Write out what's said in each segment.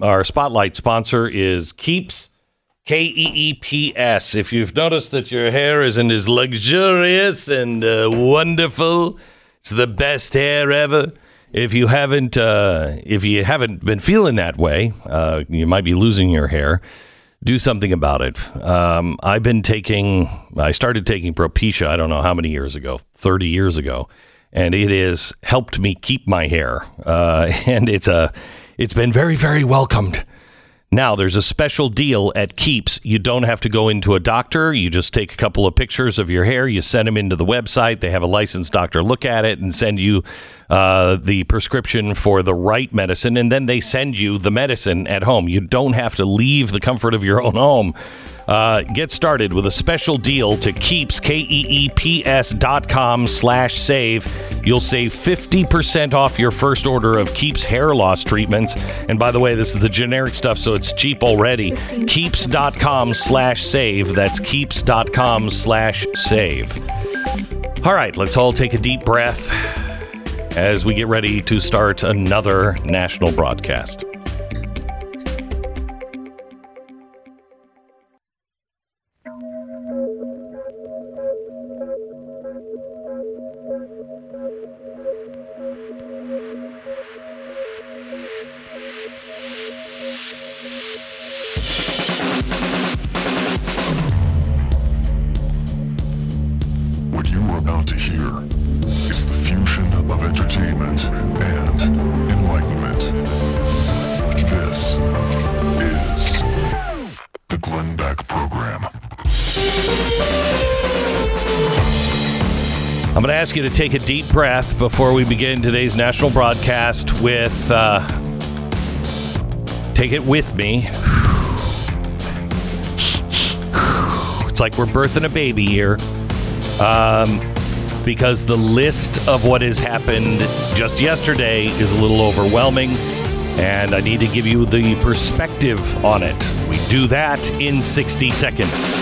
Our spotlight sponsor is Keeps. K E E P S. If you've noticed that your hair isn't as luxurious and uh, wonderful, it's the best hair ever. If you haven't, uh, if you haven't been feeling that way, uh, you might be losing your hair. Do something about it. Um, I've been taking. I started taking Propecia. I don't know how many years ago, thirty years ago, and it has helped me keep my hair. Uh, and it's a, it's been very, very welcomed. Now, there's a special deal at Keeps. You don't have to go into a doctor. You just take a couple of pictures of your hair, you send them into the website. They have a licensed doctor look at it and send you uh, the prescription for the right medicine. And then they send you the medicine at home. You don't have to leave the comfort of your own home. Uh, get started with a special deal to Keeps, K-E-E-P-S dot com slash save. You'll save 50% off your first order of Keeps hair loss treatments. And by the way, this is the generic stuff, so it's cheap already. Keeps.com slash save. That's Keeps.com slash save. All right, let's all take a deep breath as we get ready to start another national broadcast. Going to take a deep breath before we begin today's national broadcast with. Uh, take it with me. It's like we're birthing a baby here. Um, because the list of what has happened just yesterday is a little overwhelming, and I need to give you the perspective on it. We do that in 60 seconds.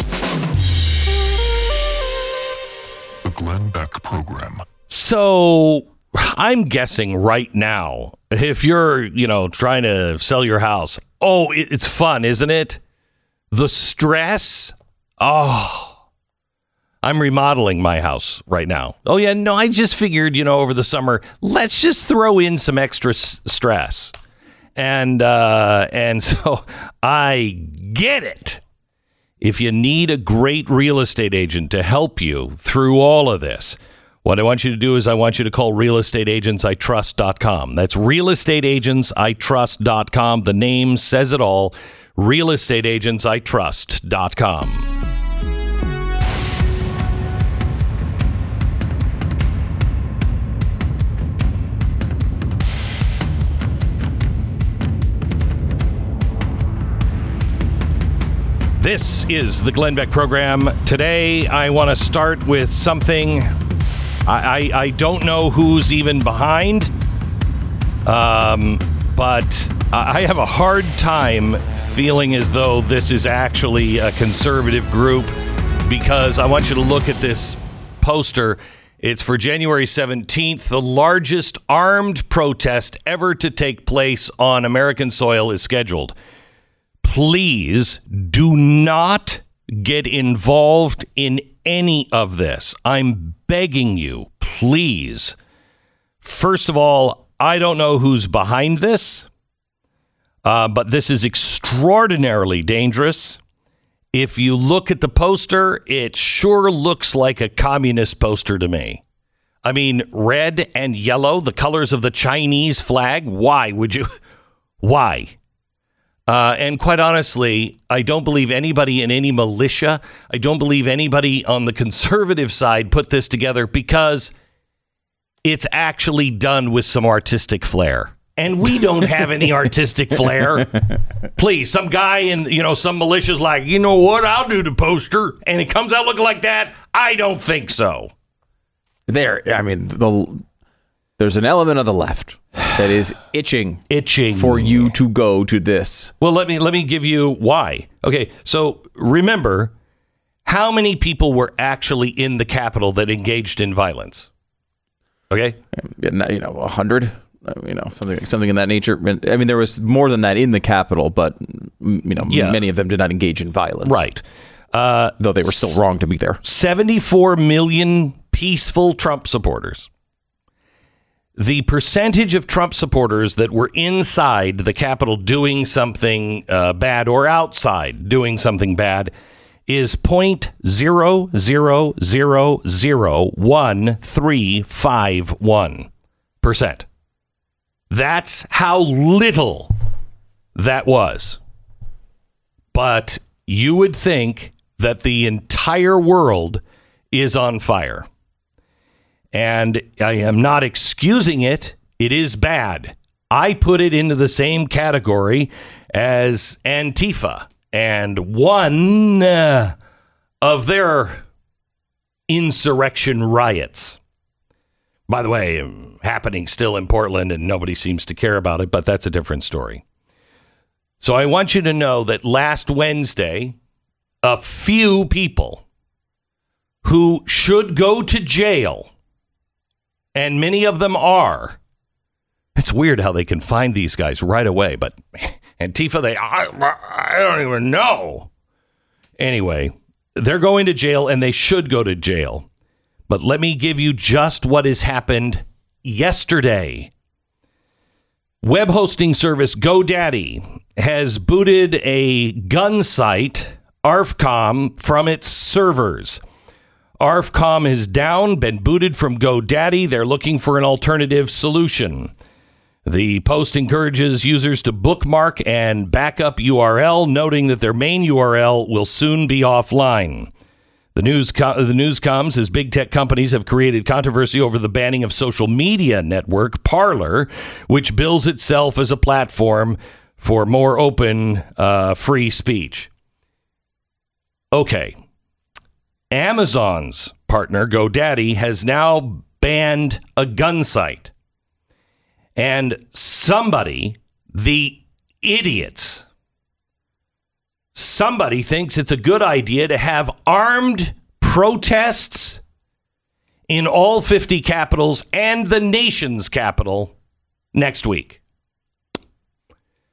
So I'm guessing right now, if you're, you know, trying to sell your house, oh, it's fun, isn't it? The stress. Oh, I'm remodeling my house right now. Oh, yeah. No, I just figured, you know, over the summer, let's just throw in some extra s- stress. And, uh, and so I get it. If you need a great real estate agent to help you through all of this, what I want you to do is I want you to call realestateagentsitrust.com. That's realestateagentsitrust.com. The name says it all. realestateagentsitrust.com. This is the Glenn Beck program. Today, I want to start with something I, I, don't know who's even behind, um, but I I have a hard time feeling as though this is actually a conservative group because I want you to look at this poster. It's for January 17th. The largest armed protest ever to take place on American soil is scheduled please do not get involved in any of this. I'm begging you, please. First of all, I don't know who's behind this, uh, but this is extraordinarily dangerous. If you look at the poster, it sure looks like a communist poster to me. I mean, red and yellow, the colors of the Chinese flag. Why would you? Why? Uh, and quite honestly, I don't believe anybody in any militia, I don't believe anybody on the conservative side put this together because it's actually done with some artistic flair. And we don't have any artistic flair. Please, some guy in, you know, some militia's like, you know what, I'll do the poster. And it comes out looking like that. I don't think so. there i mean the there's an element of the left that is itching Itching. for you to go to this Well, let me let me give you why. Okay, so remember how many people were actually in the Capitol that engaged in violence? Okay, you know 100 uh, you know, something something in that nature. I mean, there was more than that in the Capitol, but you know, Yeah. many of them did not engage in violence, Right. Uh, Though they were still wrong to be there. 74 million peaceful Trump supporters. The percentage of Trump supporters that were inside the Capitol doing something uh, bad or outside doing something bad is point zero zero zero zero one three five one percent. That's how little that was. But you would think that the entire world is on fire. And I am not excusing it. It is bad. I put it into the same category as Antifa. And one uh, of their insurrection riots. By the way, um, happening still in Portland, and nobody seems to care about it, but that's a different story. So I want you to know that last Wednesday, a few people who should go to jail, and many of them are. It's weird how they can find these guys right away, but Antifa, they, I, I don't even know. Anyway, they're going to jail and they should go to jail. But let me give you just what has happened yesterday. Web hosting service GoDaddy has booted a gun site, ARFCOM, from its servers. ARFCOM is down, been booted from GoDaddy. They're looking for an alternative solution. The post encourages users to bookmark and backup URL, noting that their main URL will soon be offline. The news, the news comes as big tech companies have created controversy over the banning of social media network Parler, which bills itself as a platform for more open, uh, free speech. Okay. Amazon's partner, GoDaddy, has now banned a gun site. And somebody, the idiots, somebody thinks it's a good idea to have armed protests in all 50 capitals and the nation's capital next week.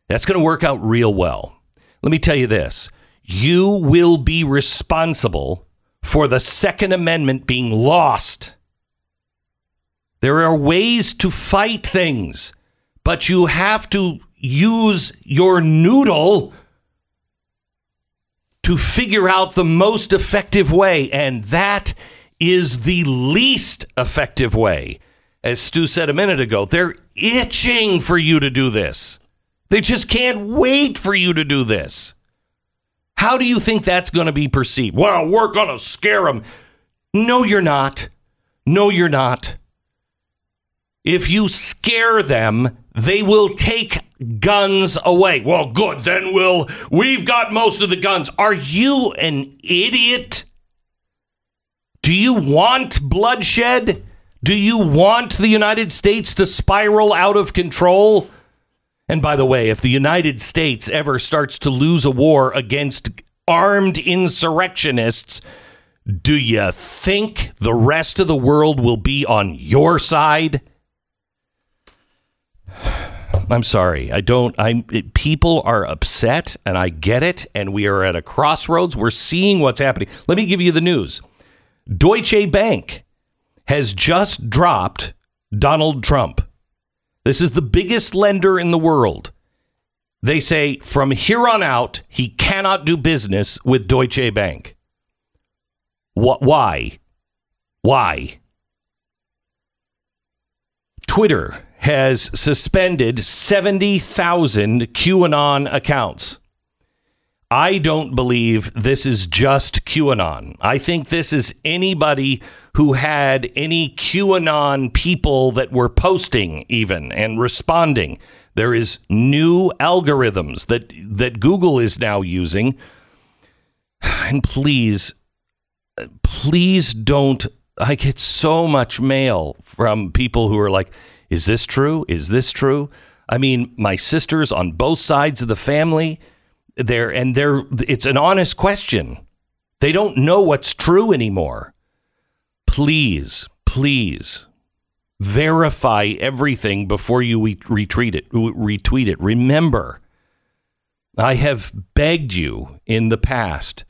That's going to work out real well. Let me tell you this you will be responsible for the Second Amendment being lost. There are ways to fight things, but you have to use your noodle to figure out the most effective way, and that is the least effective way. As Stu said a minute ago, they're itching for you to do this. They just can't wait for you to do this. How do you think that's going to be perceived? Well, we're going to scare them. No, you're not. No, you're not. If you scare them, they will take guns away. Well, good. Then we'll. We've got most of the guns. Are you an idiot? Do you want bloodshed? Do you want the United States to spiral out of control? And by the way, if the United States ever starts to lose a war against armed insurrectionists, do you think the rest of the world will be on your side? I'm sorry. I don't. I'm. It, people are upset, and I get it. And we are at a crossroads. We're seeing what's happening. Let me give you the news. Deutsche Bank has just dropped Donald Trump. This is the biggest lender in the world. They say from here on out, he cannot do business with Deutsche Bank. What? Why? Why? Twitter has suspended 70,000 QAnon accounts. I don't believe this is just QAnon. I think this is anybody who had any QAnon people that were posting even and responding. There is new algorithms that that Google is now using. And please please don't I get so much mail from people who are like, "Is this true? Is this true?" I mean, my sisters on both sides of the family, they're and they're it's an honest question. They don't know what's true anymore. Please, please Verify everything before you retweet it. Retweet it. Remember, I have begged you in the past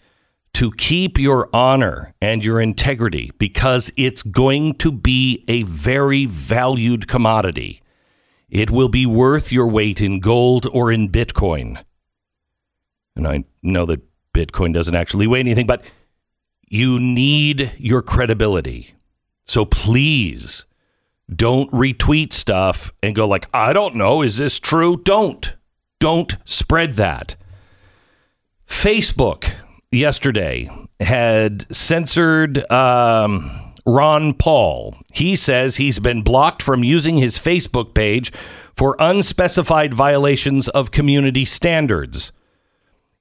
to keep your honor and your integrity because it's going to be a very valued commodity. It will be worth your weight in gold or in Bitcoin. And I know that Bitcoin doesn't actually weigh anything, but you need your credibility. So please don't retweet stuff and go like, I don't know, is this true? Don't. Don't spread that. Facebook yesterday had censored um, Ron Paul. He says he's been blocked from using his Facebook page for unspecified violations of community standards.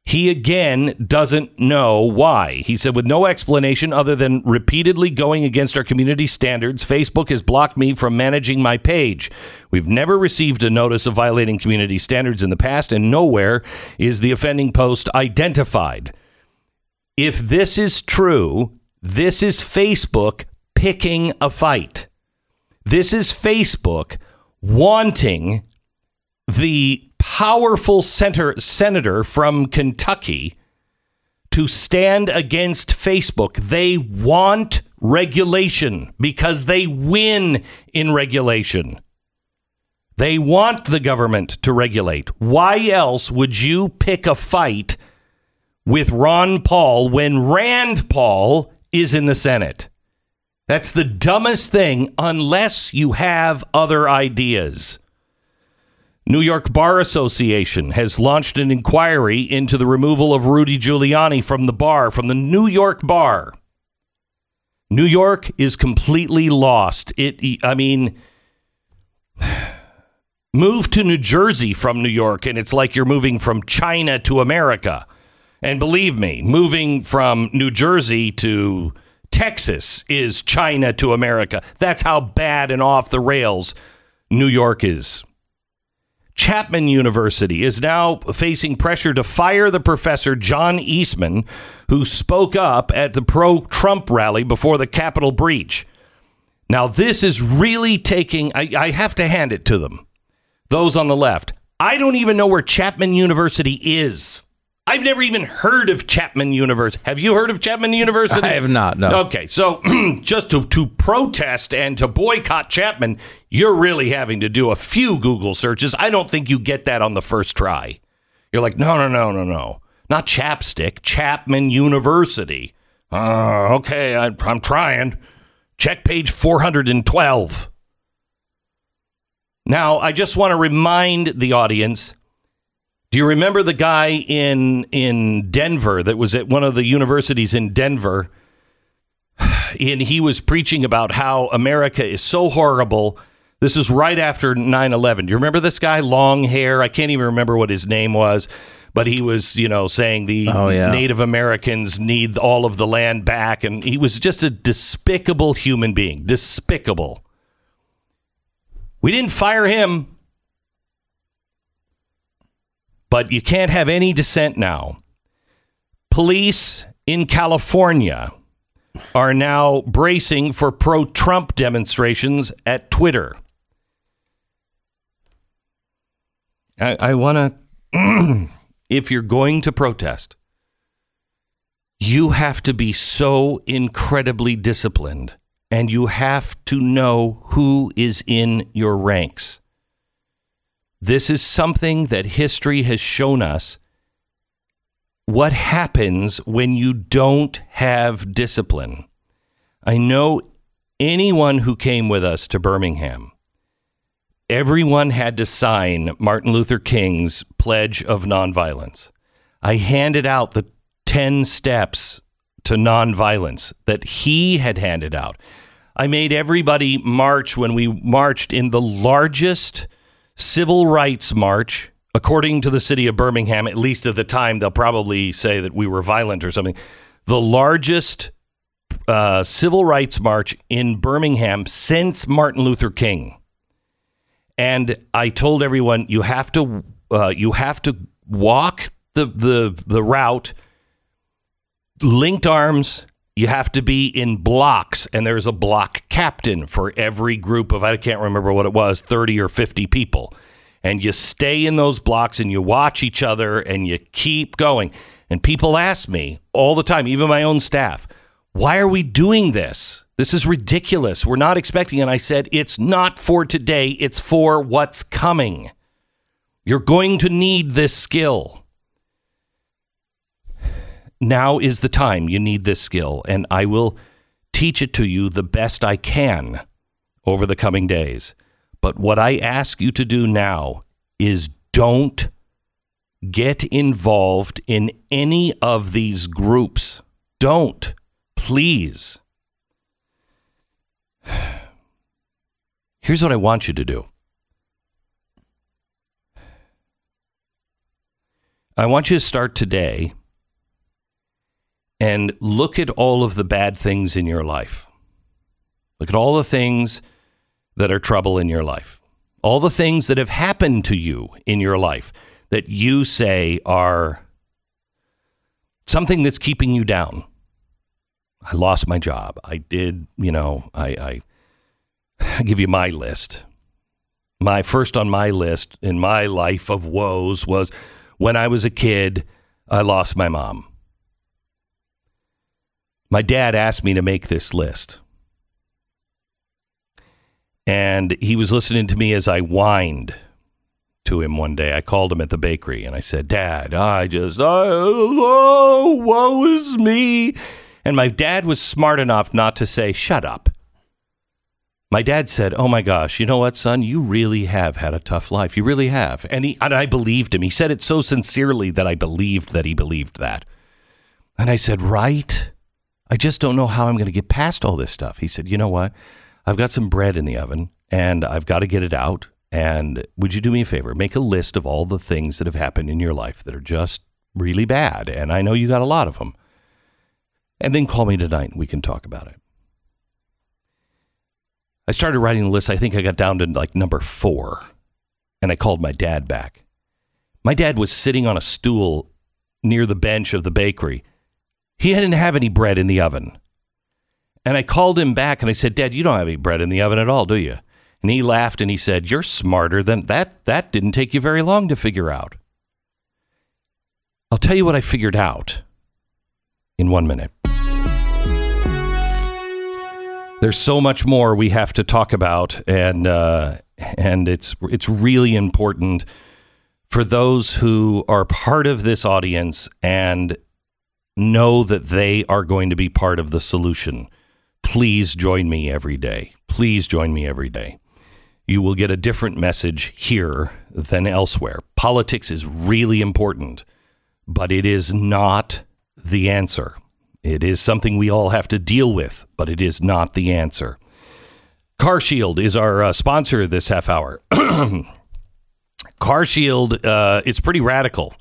He again doesn't know why. He said, with no explanation other than repeatedly going against our community standards, Facebook has blocked me from managing my page. We've never received a notice of violating community standards in the past, and nowhere is the offending post identified. If this is true, this is Facebook picking a fight. This is Facebook wanting the powerful center, senator from Kentucky to stand against Facebook. They want regulation because they win in regulation. They want the government to regulate. Why else would you pick a fight with Ron Paul when Rand Paul is in the Senate? That's the dumbest thing unless you have other ideas. New York Bar Association has launched an inquiry into the removal of Rudy Giuliani from the bar, from the New York bar. New York is completely lost. It, I mean, move to New Jersey from New York, and it's like you're moving from China to America. And believe me, moving from New Jersey to Texas is China to America. That's how bad and off the rails New York is. Chapman University is now facing pressure to fire the professor John Eastman, who spoke up at the pro Trump rally before the Capitol breach. Now, this is really taking, I, I, have to hand it to them, those on the left. I don't even know where Chapman University is. I've never even heard of Chapman University. Have you heard of Chapman University? I have not. No. Okay, so just to to protest and to boycott Chapman, you're really having to do a few Google searches. I don't think you get that on the first try. You're like, no, no, no, no, no, not chapstick. Chapman University. Uh, okay, I, I'm trying. Check page 412. Now, I just want to remind the audience do you remember the guy in in Denver that was at one of the universities in Denver? And he was preaching about how America is so horrible. This is right after 9 11. Do you remember this guy? Long hair. I can't even remember what his name was, but he was, you know, saying the oh, yeah. Native Americans need all of the land back. And he was just a despicable human being. Despicable. We didn't fire him but you can't have any dissent now. Police in California are now bracing for pro Trump demonstrations at Twitter. I, I want to, if you're going to protest, you have to be so incredibly disciplined and you have to know who is in your ranks. This is something that history has shown us what happens when you don't have discipline. I know anyone who came with us to Birmingham, everyone had to sign Martin Luther King's Pledge of Nonviolence. I handed out the 10 steps to nonviolence that he had handed out. I made everybody march when we marched in the largest civil rights march, according to the city of Birmingham, at least at the time, they'll probably say that we were violent or something. The largest uh, civil rights march in Birmingham since Martin Luther King. And I told everyone you have to uh, you have to walk the the the route linked arms You have to be in blocks, and there's a block captain for every group of, I can't remember what it was, 30 or 50 people. And you stay in those blocks and you watch each other and you keep going. And people ask me all the time, even my own staff, why are we doing this? This is ridiculous. We're not expecting. And I said, it's not for today, it's for what's coming. You're going to need this skill. Now is the time you need this skill, and I will teach it to you the best I can over the coming days. But what I ask you to do now is don't get involved in any of these groups. Don't, please. Here's what I want you to do I want you to start today and look at all of the bad things in your life. Look at all the things that are trouble in your life, all the things that have happened to you in your life that you say are something that's keeping you down. I lost my job. I did, you know, I, I, I give you my list. My first on my list in my life of woes was when I was a kid, I lost my mom. My dad asked me to make this list. And he was listening to me as I whined to him one day. I called him at the bakery and I said, Dad, I just, oh, woe is me. And my dad was smart enough not to say, shut up. My dad said, "Oh my gosh, you know what, son? You really have had a tough life. You really have." And he and I believed him. He said it so sincerely that I believed that he believed that. And I said, "Right? I just don't know how I'm going to get past all this stuff." He said, "You know what? I've got some bread in the oven and I've got to get it out. And would you do me a favor? Make a list of all the things that have happened in your life that are just really bad, and I know you got a lot of them. And then call me tonight and we can talk about it." I started writing the list. I think I got down to like number four, and I called my dad back. My dad was sitting on a stool near the bench of the bakery. He didn't have any bread in the oven. And I called him back and I said, Dad, you don't have any bread in the oven at all, do you? And he laughed and he said, You're smarter than that. That didn't take you very long to figure out. I'll tell you what I figured out in one minute. There's so much more we have to talk about, and uh, and it's it's really important for those who are part of this audience and know that they are going to be part of the solution. Please join me every day. Please join me every day. You will get a different message here than elsewhere. Politics is really important, but it is not the answer. It is something we all have to deal with, but it is not the answer. CarShield is our uh, sponsor this half hour. CarShield, uh, it's pretty radical.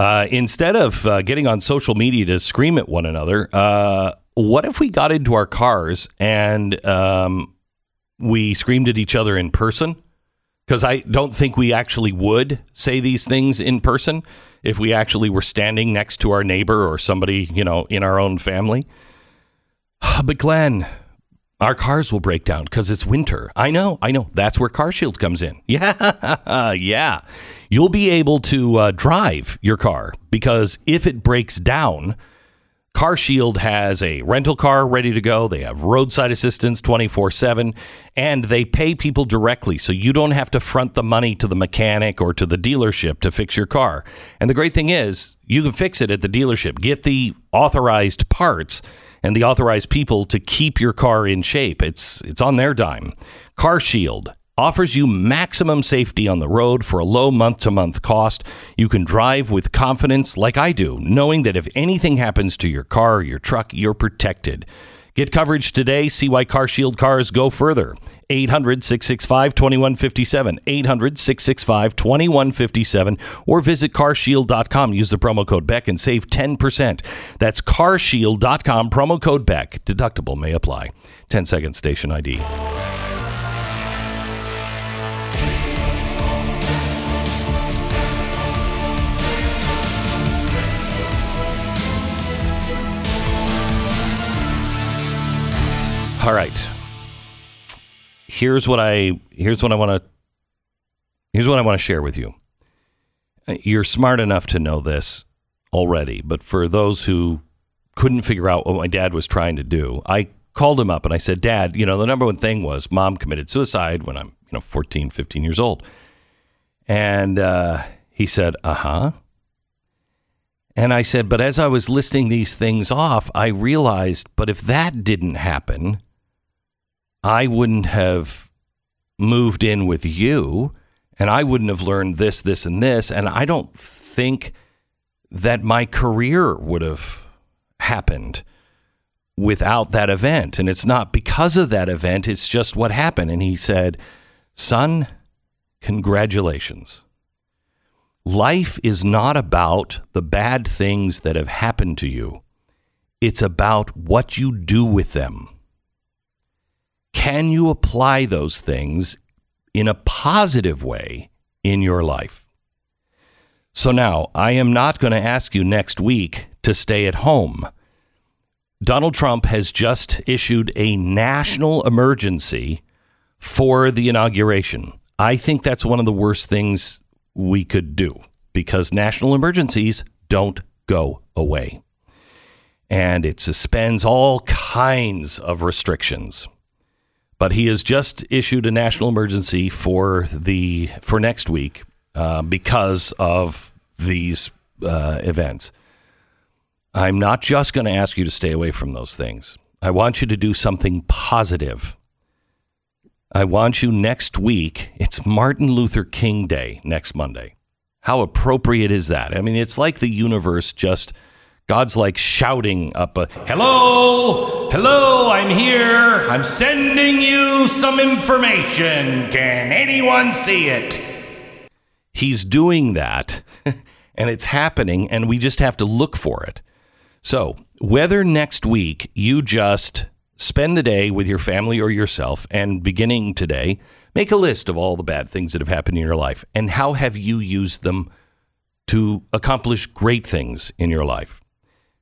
Uh, instead of uh, getting on social media to scream at one another, uh, what if we got into our cars and um, we screamed at each other in person? Because I don't think we actually would say these things in person if we actually were standing next to our neighbor or somebody, you know, in our own family. But Glenn, our cars will break down because it's winter. I know, I know. That's where CarShield comes in. Yeah, yeah. You'll be able to uh, drive your car because if it breaks down, CarShield has a rental car ready to go. They have roadside assistance 24 7, and they pay people directly. So you don't have to front the money to the mechanic or to the dealership to fix your car. And the great thing is, you can fix it at the dealership. Get the authorized parts and the authorized people to keep your car in shape. It's, it's on their dime. CarShield offers you maximum safety on the road for a low month to month cost. You can drive with confidence like I do, knowing that if anything happens to your car or your truck, you're protected. Get coverage today. See why CarShield cars go further. 800 665 2157. 800 665 2157. Or visit carshield.com. Use the promo code Beck and save 10%. That's carshield.com. Promo code Beck. Deductible may apply. 10 second station ID. All right. Here's what I here's what I want to here's what I want to share with you. Uh, You're smart enough to know this already, but for those who couldn't figure out what my dad was trying to do, I called him up and I said, "Dad, you know, the number one thing was mom committed suicide when I'm, you know, 14, 15 years old." And uh, he said, "Uh-huh." And I said, but as I was listing these things off, I realized, but if that didn't happen, I wouldn't have moved in with you and I wouldn't have learned this, this, and this. And I don't think that my career would have happened without that event. And it's not because of that event, it's just what happened. And he said, Son, congratulations. Life is not about the bad things that have happened to you. It's about what you do with them. Can you apply those things in a positive way in your life? So now, I am not going to ask you next week to stay at home. Donald Trump has just issued a national emergency for the inauguration. I think that's one of the worst things we could do because national emergencies don't go away. And it suspends all kinds of restrictions. But he has just issued a national emergency for the for next week uh, because of these uh, events. I'm not just going to ask you to stay away from those things. I want you to do something positive. I want you next week. It's Martin Luther King Day next Monday. How appropriate is that? I mean, it's like the universe just, God's like shouting up a, hello, hello, I'm here. I'm sending you some information. Can anyone see it? He's doing that and it's happening and we just have to look for it. So, whether next week you just spend the day with your family or yourself and beginning today, make a list of all the bad things that have happened in your life and how have you used them to accomplish great things in your life.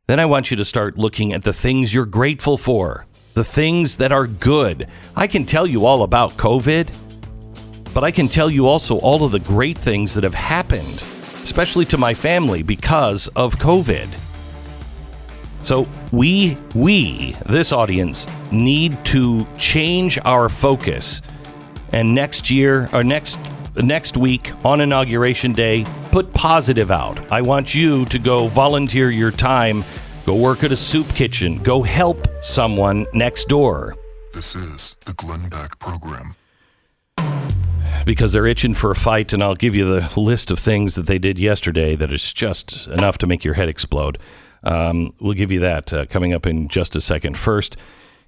Then I want you to start looking at the things you're grateful for, the things that are good. I can tell you all about COVID, but I can tell you also all of the great things that have happened, especially to my family because of COVID. So we we this audience need to change our focus and next year or next next week on inauguration day put positive out. I want you to go volunteer your time, go work at a soup kitchen, go help someone next door This is the Glenn Beck Program. because they're itching for a fight and I'll give you the list of things that they did yesterday that is just enough to make your head explode. Um, we'll give you that uh, coming up in just a second. First,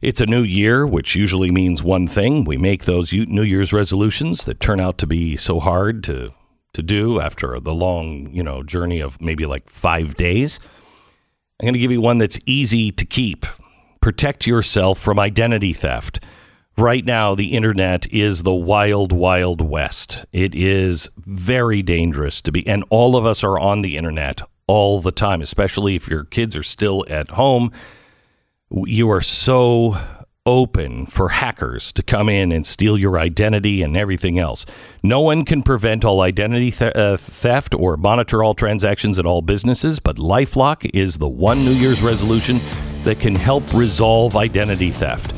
it's a new year, which usually means one thing. We make those New Year's resolutions that turn out to be so hard to to do after the long, you know, journey of maybe like five days. I'm going to give you one that's easy to keep. Protect yourself from identity theft. Right now, the internet is the wild, wild west. It is very dangerous to be, and all of us are on the internet all the time, especially if your kids are still at home. You are so open for hackers to come in and steal your identity and everything else. No one can prevent all identity th- uh, theft or monitor all transactions at all businesses, but Lifelock is the one New Year's resolution that can help resolve identity theft.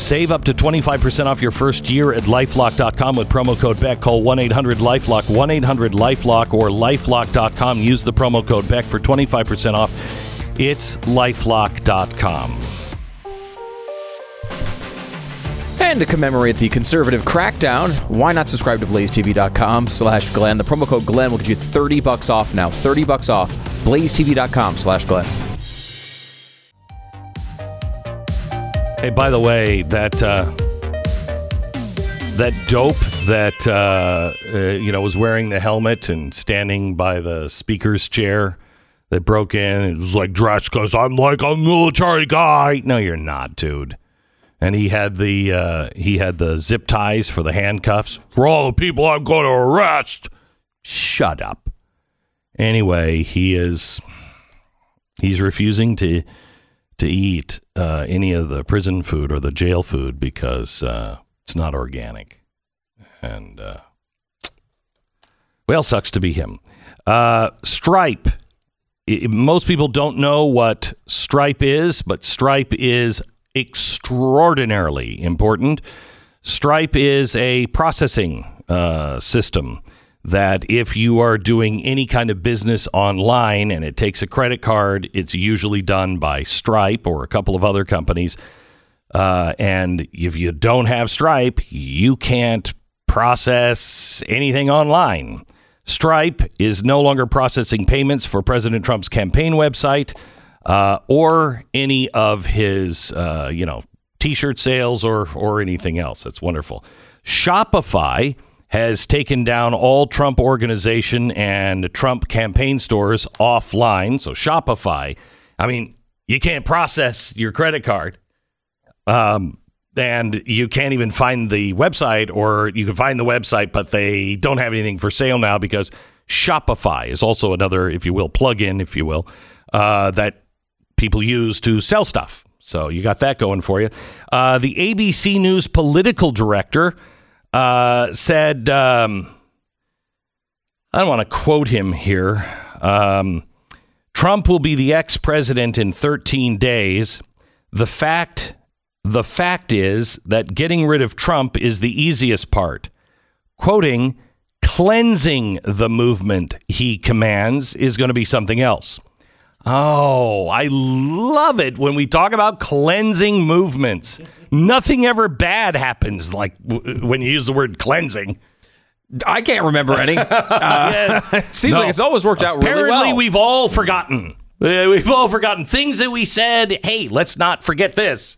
Save up to 25% off your first year at lifelock.com with promo code BECK. Call 1 800 Lifelock, 1 800 Lifelock, or lifelock.com. Use the promo code BECK for 25% off. It's lifelock.com. And to commemorate the conservative crackdown, why not subscribe to blazetv.com slash Glenn? The promo code Glenn will get you 30 bucks off now. 30 bucks off. blazetv.com slash Glenn. Hey, by the way, that uh, that dope that uh, uh, you know was wearing the helmet and standing by the speaker's chair that broke in It was like dressed because I'm like a military guy. No, you're not, dude. And he had the uh, he had the zip ties for the handcuffs for all the people I'm going to arrest. Shut up. Anyway, he is he's refusing to to eat uh, any of the prison food or the jail food because uh, it's not organic. And, uh, well, sucks to be him. Uh, Stripe. I- most people don't know what Stripe is, but Stripe is extraordinarily important. Stripe is a processing uh, system that if you are doing any kind of business online and it takes a credit card, it's usually done by Stripe or a couple of other companies. Uh, and if you don't have Stripe, you can't process anything online. Stripe is no longer processing payments for President Trump's campaign website uh, or any of his, uh, you know, T-shirt sales or or anything else. That's wonderful. Shopify has taken down all Trump organization and Trump campaign stores offline. So Shopify, I mean, you can't process your credit card. Um, and you can't even find the website, or you can find the website, but they don't have anything for sale now because Shopify is also another, if you will, plug-in, if you will, uh, that people use to sell stuff. So you got that going for you. Uh, the ABC News political director uh, said, um, I don't want to quote him here. Um, Trump will be the ex president in 13 days. The fact the fact is that getting rid of Trump is the easiest part. Quoting, cleansing the movement he commands is going to be something else. Oh, I love it when we talk about cleansing movements. Nothing ever bad happens like w- when you use the word cleansing. I can't remember any. Uh, it seems No. like it's always worked out really well. Apparently, we've all forgotten. Uh, We've all forgotten things that we said. Hey, let's not forget this.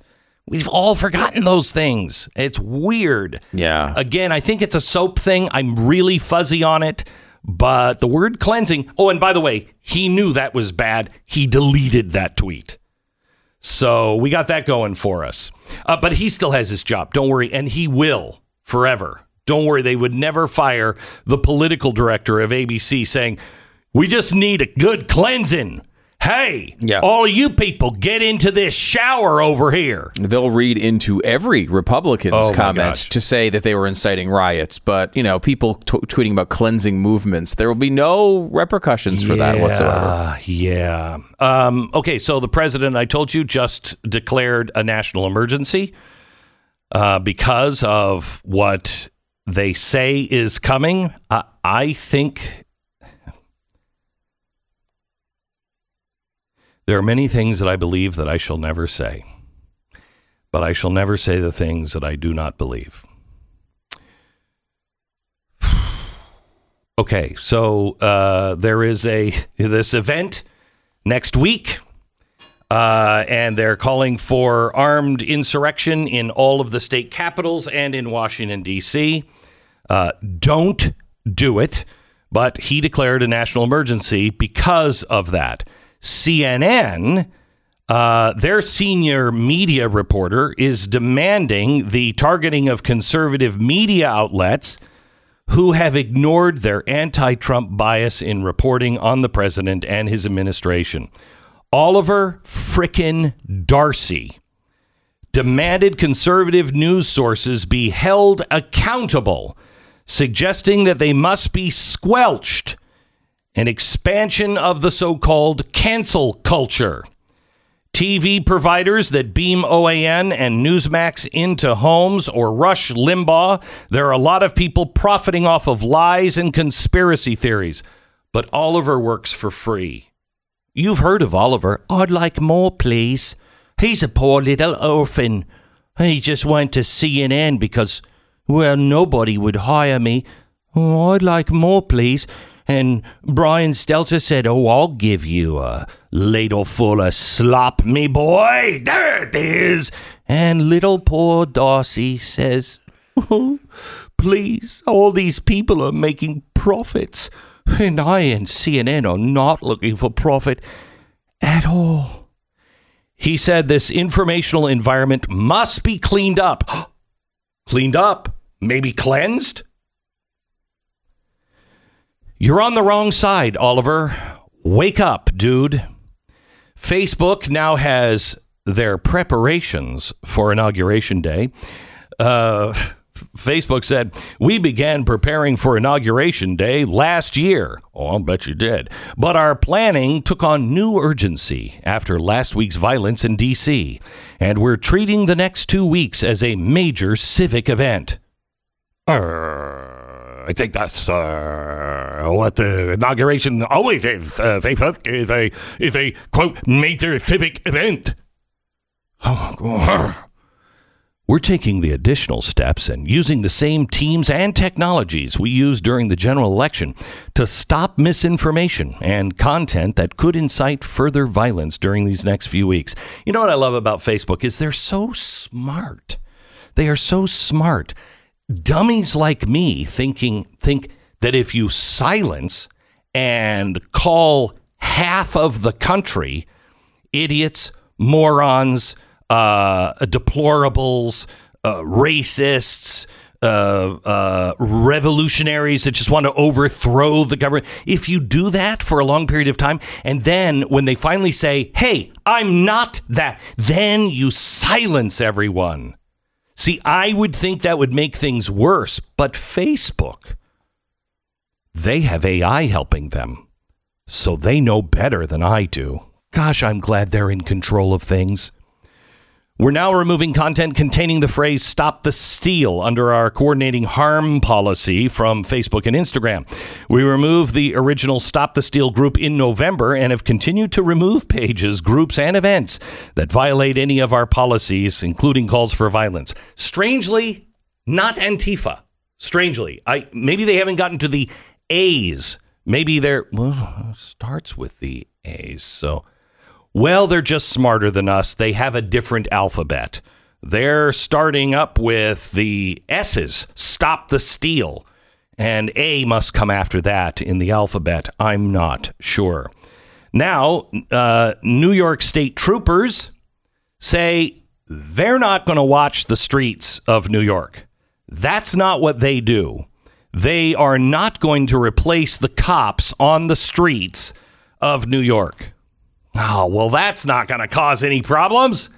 We've all forgotten those things. It's weird. Yeah. Again, I think it's a soap thing. I'm really fuzzy on it. But the word cleansing. Oh, and by the way, he knew that was bad. He deleted that tweet. So we got that going for us. Uh, but he still has his job. Don't worry. And he will forever. Don't worry. They would never fire the political director of ABC saying, we just need a good cleansing. Hey, Yeah. all you people get into this shower over here. They'll read into every Republican's Oh, comments to say that they were inciting riots. But, you know, people t- tweeting about cleansing movements, there will be no repercussions for that whatsoever. Yeah. Um, okay, so the president, I told you, just declared a national emergency uh, because of what they say is coming. I, I think there are many things that I believe that I shall never say, but I shall never say the things that I do not believe. Okay, so uh, there is a this event next week, uh, and they're calling for armed insurrection in all of the state capitals and in Washington D.C. Uh, don't do it, but he declared a national emergency because of that. CNN. Uh, their senior media reporter is demanding the targeting of conservative media outlets who have ignored their anti Trump bias in reporting on the president and his administration. Oliver frickin' Darcy demanded conservative news sources be held accountable, suggesting that they must be squelched, an expansion of the so called cancel culture. TV providers that beam OAN and Newsmax into homes or rush Limbaugh. There are a lot of people profiting off of lies and conspiracy theories. But Oliver works for free. You've heard of Oliver. I'd like more, please. He's a poor little orphan. He just went to CNN because, well, nobody would hire me. Oh, I'd like more, please. And Brian Stelter said, Oh, I'll give you a ladle full of slop, me boy. There it is. And little poor Darcy says, Oh, please, all these people are making profits. And I and CNN are not looking for profit at all. He said this informational environment must be cleaned up. cleaned up? Maybe cleansed? You're on the wrong side, Oliver. Wake up, dude. Facebook now has their preparations for Inauguration Day, uh, Facebook said, We began preparing for Inauguration Day last year. Oh, I'll bet you did. But our planning took on new urgency after last week's violence in D.C., and we're treating the next two weeks as a major civic event. Uh, I think that's uh, what the inauguration always is. Uh, Facebook is a is a quote major civic event. Oh, God. We're taking the additional steps and using the same teams and technologies we used during the general election to stop misinformation and content that could incite further violence during these next few weeks. You know what I love about Facebook is they're so smart. They are so smart. Dummies like me thinking think that if you silence and call half of the country idiots, morons, uh, deplorables, uh, racists, uh, uh, revolutionaries that just want to overthrow the government. If you do that for a long period of time, and then when they finally say, hey, I'm not that, then you silence everyone. See, I would think that would make things worse, but Facebook, they have AI helping them. So they know better than I do. Gosh, I'm glad they're in control of things. We're now removing content containing the phrase stop the steal under our coordinating harm policy from Facebook and Instagram. We removed the original Stop the Steal group in November and have continued to remove pages, groups, and events that violate any of our policies, including calls for violence. Strangely, not Antifa. Strangely, I maybe they haven't gotten to the A's. Maybe they're well, starts with the A's. So well, they're just smarter than us. They have a different alphabet. They're starting up with the S's, stop the steal. And A must come after that in the alphabet. I'm not sure. Now, uh, New York State troopers say they're not going to watch the streets of New York. That's not what they do. They are not going to replace the cops on the streets of New York. Oh, well, that's not going to cause any problems.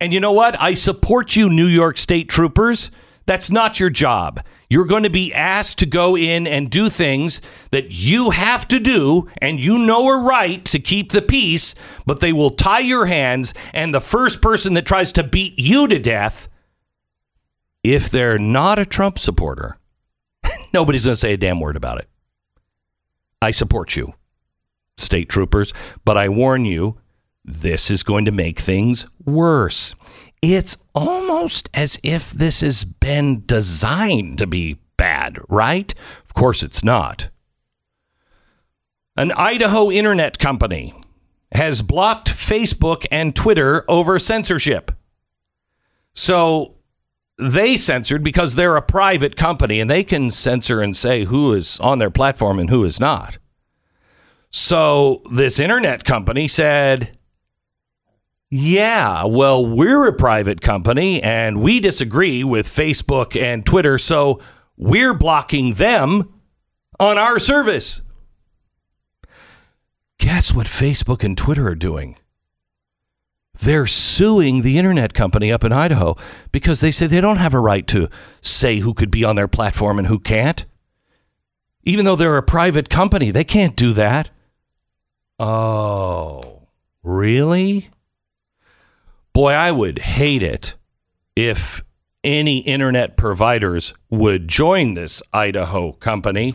And you know what? I support you, New York State troopers. That's not your job. You're going to be asked to go in and do things that you have to do and you know are right to keep the peace, but they will tie your hands. And the first person that tries to beat you to death, if they're not a Trump supporter, nobody's going to say a damn word about it. I support you state troopers, but I warn you, this is going to make things worse. It's almost as if this has been designed to be bad, right? Of course it's not. An Idaho internet company has blocked Facebook and Twitter over censorship. So they censored because they're a private company and they can censor and say who is on their platform and who is not. So this internet company said, yeah, well, we're a private company and we disagree with Facebook and Twitter, so we're blocking them on our service. Guess what Facebook and Twitter are doing? They're suing the internet company up in Idaho because they say they don't have a right to say who could be on their platform and who can't. Even though they're a private company, they can't do that. Oh, really? Boy, I would hate it if any internet providers would join this Idaho company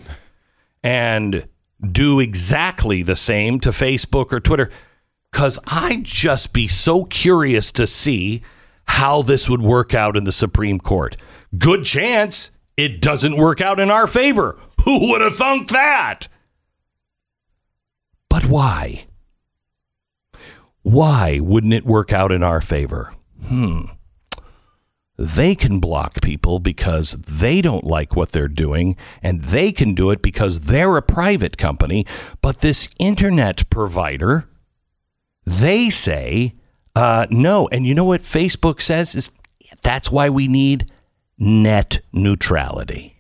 and do exactly the same to Facebook or Twitter. Because I'd just be so curious to see how this would work out in the Supreme Court. Good chance it doesn't work out in our favor. Who would have thunk that? Why? Why wouldn't it work out in our favor? Hmm. They can block people because they don't like what they're doing, and they can do it because they're a private company. But this internet provider, they say, uh, no. And you know what Facebook says is that's why we need net neutrality.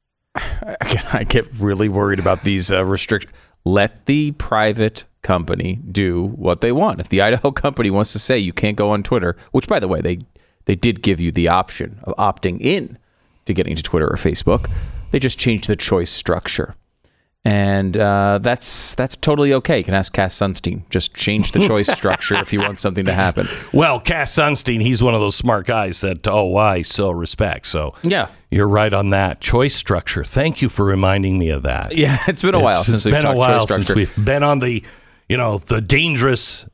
I get really worried about these uh, restrictions let the private company do what they want. If the Idaho company wants to say you can't go on Twitter, which by the way they they did give you the option of opting in to getting to Twitter or Facebook, they just changed the choice structure. And uh, that's that's totally okay. You can ask Cass Sunstein. Just change the choice structure if you want something to happen. Well, Cass Sunstein, he's one of those smart guys that, oh, I so respect. So Yeah. You're right on that. Choice structure. Thank you for reminding me of that. Yeah, it's been a while It's since we've been a while choice structure. since we've been on the, you know, the dangerous,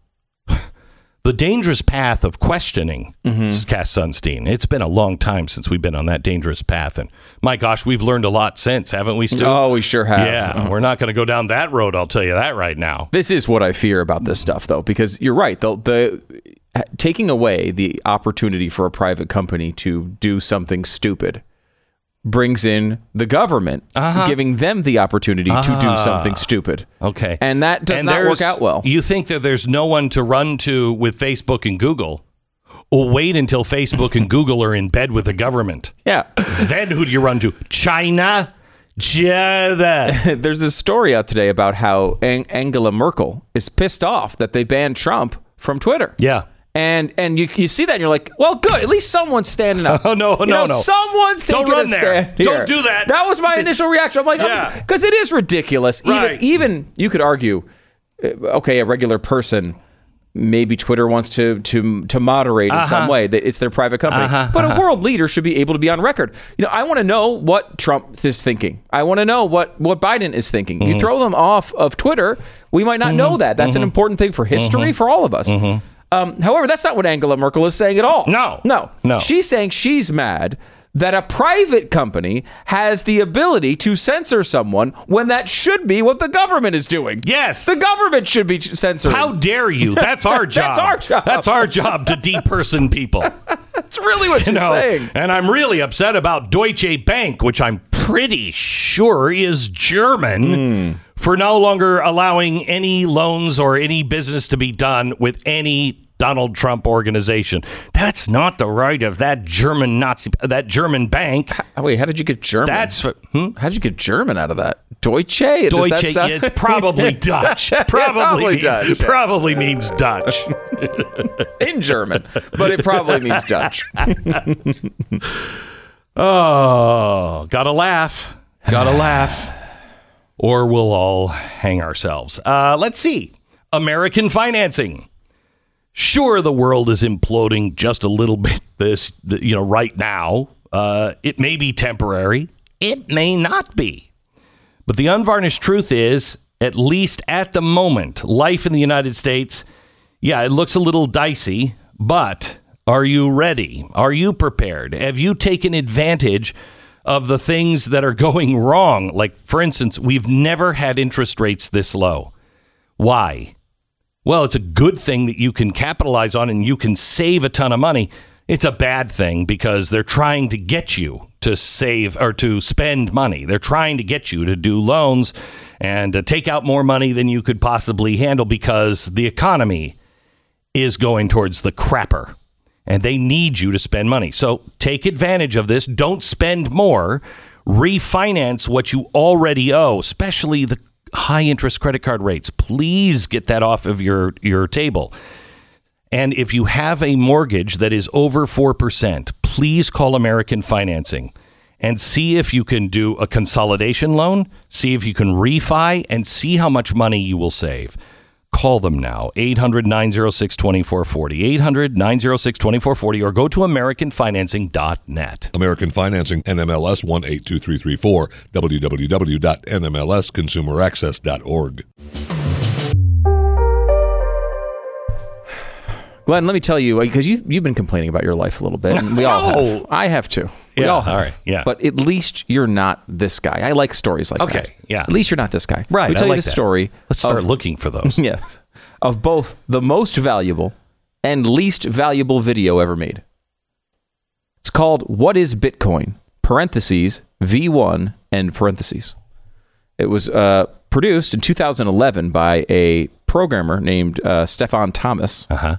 the dangerous path of questioning Mm-hmm. Cass Sunstein. It's been a long time since we've been on that dangerous path, and my gosh, we've learned a lot since, haven't we? Stu? oh, we sure have. yeah. We're not going to go down that road. I'll tell you that right now. This is what I fear about this stuff, though, because you're right. The, the taking away the opportunity for a private company to do something stupid brings in the government, Uh-huh. giving them the opportunity to do something stupid. Okay. And that does And not work out well. You think that there's no one to run to with Facebook and Google? Or wait until Facebook and Google are in bed with the government. Yeah. then who do you run to? China? China. There's this story out today about how Ang- Angela Merkel is pissed off that they banned Trump from Twitter. Yeah. And and you, you see that and you're like, well, good. At least someone's standing up. Oh, no, You no, know, no. Someone's Don't run a there. stand Don't do that. That was my initial reaction. I'm like, Yeah. because it is ridiculous. Right. Even even you could argue, uh, okay, a regular person. Maybe Twitter wants to to to moderate in Uh-huh. some way. That it's their private company, but a world leader should be able to be on record. You know, I want to know what Trump is thinking. I want to know what what Biden is thinking. Mm-hmm. You throw them off of Twitter, we might not know that. That's an important thing for history for all of us. Um, however, that's not what Angela Merkel is saying at all. No. no, No. She's saying she's mad that a private company has the ability to censor someone when that should be what the government is doing. Yes. the government should be censoring. How dare you? That's our job. That's our job. That's our job to deperson people. That's really what You she's know, saying. and I'm really upset about Deutsche Bank, which I'm pretty sure is German, Hmm. for no longer allowing any loans or any business to be done with any Donald Trump organization. That's not the right of that German Nazi, that German bank. Oh, wait, how did you get German? That's hmm? how did you get German out of that? Deutsche. Deutsche. sound- It's probably Dutch. Probably, Probably Dutch. Probably means Dutch. in German, but it probably means Dutch. Oh, gotta laugh. Gotta laugh. Or we'll all hang ourselves. Uh, let's see. American financing. Sure, the world is imploding just a little bit this, you know, right now. Uh, it may be temporary. It may not be. But the unvarnished truth is, at least at the moment, life in the United States, yeah, it looks a little dicey, but are you ready? Are you prepared? Have you taken advantage of the things that are going wrong? Like, for instance, we've never had interest rates this low. Why? Well, it's a good thing that you can capitalize on and you can save a ton of money. It's a bad thing because they're trying to get you to save or to spend money. They're trying to get you to do loans and to take out more money than you could possibly handle because the economy is going towards the crapper and they need you to spend money. So take advantage of this. Don't spend more. Refinance what you already owe, especially the high interest credit card rates. Please get that off of your, your table. And if you have a mortgage that is over 4%, please call American Financing and see if you can do a consolidation loan, see if you can refi, and see how much money you will save. Call them now, 800 906 2440, 800 906 2440, or go to AmericanFinancing.net. American Financing, NMLS 182334, www.nmlsconsumeraccess.org. Glenn, let me tell you uh, because you you've been complaining about your life a little bit, and we all have. I have too. We Yeah, all have. all right, yeah. But at least you're not this guy. I like stories like that. Okay, yeah. At least you're not this guy. Right, Let me I tell like you the story. Let's start of, looking for those. Yes, of both the most valuable and least valuable video ever made. It's called "What Is Bitcoin?" Parentheses V1 and parentheses. It was uh, produced in 2011 by a programmer named uh, Stefan Thomas. Uh-huh.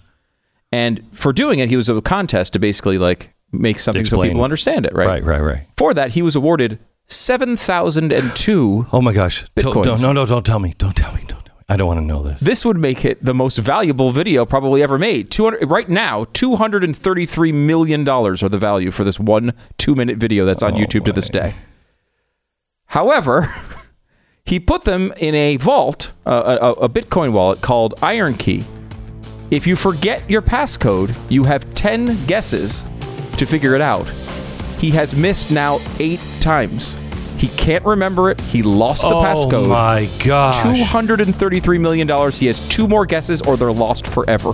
And for doing it, he was a contest to basically like make something so Explain. people understand it, right? Right, right, right. For that, he was awarded 7,002. Oh my gosh. Bitcoins. don't- no, no, don't tell me. Don't tell me. Don't tell me. I don't want to know this. This would make it the most valuable video probably ever made. 200 right now, 233 million dollars are the value for this one 2-minute video that's on YouTube to this day. However, he put them in a vault, uh, a, a Bitcoin wallet called IronKey. If you forget your passcode, you have 10 guesses to figure it out. He has missed now 8 times. He can't remember it. He lost the oh passcode. Oh my god. $233 million. He has two more guesses or they're lost forever.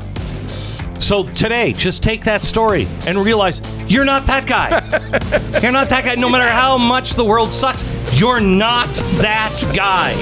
So today, just take that story and realize you're not that guy. you're not that guy. No matter how much the world sucks, you're not that guy.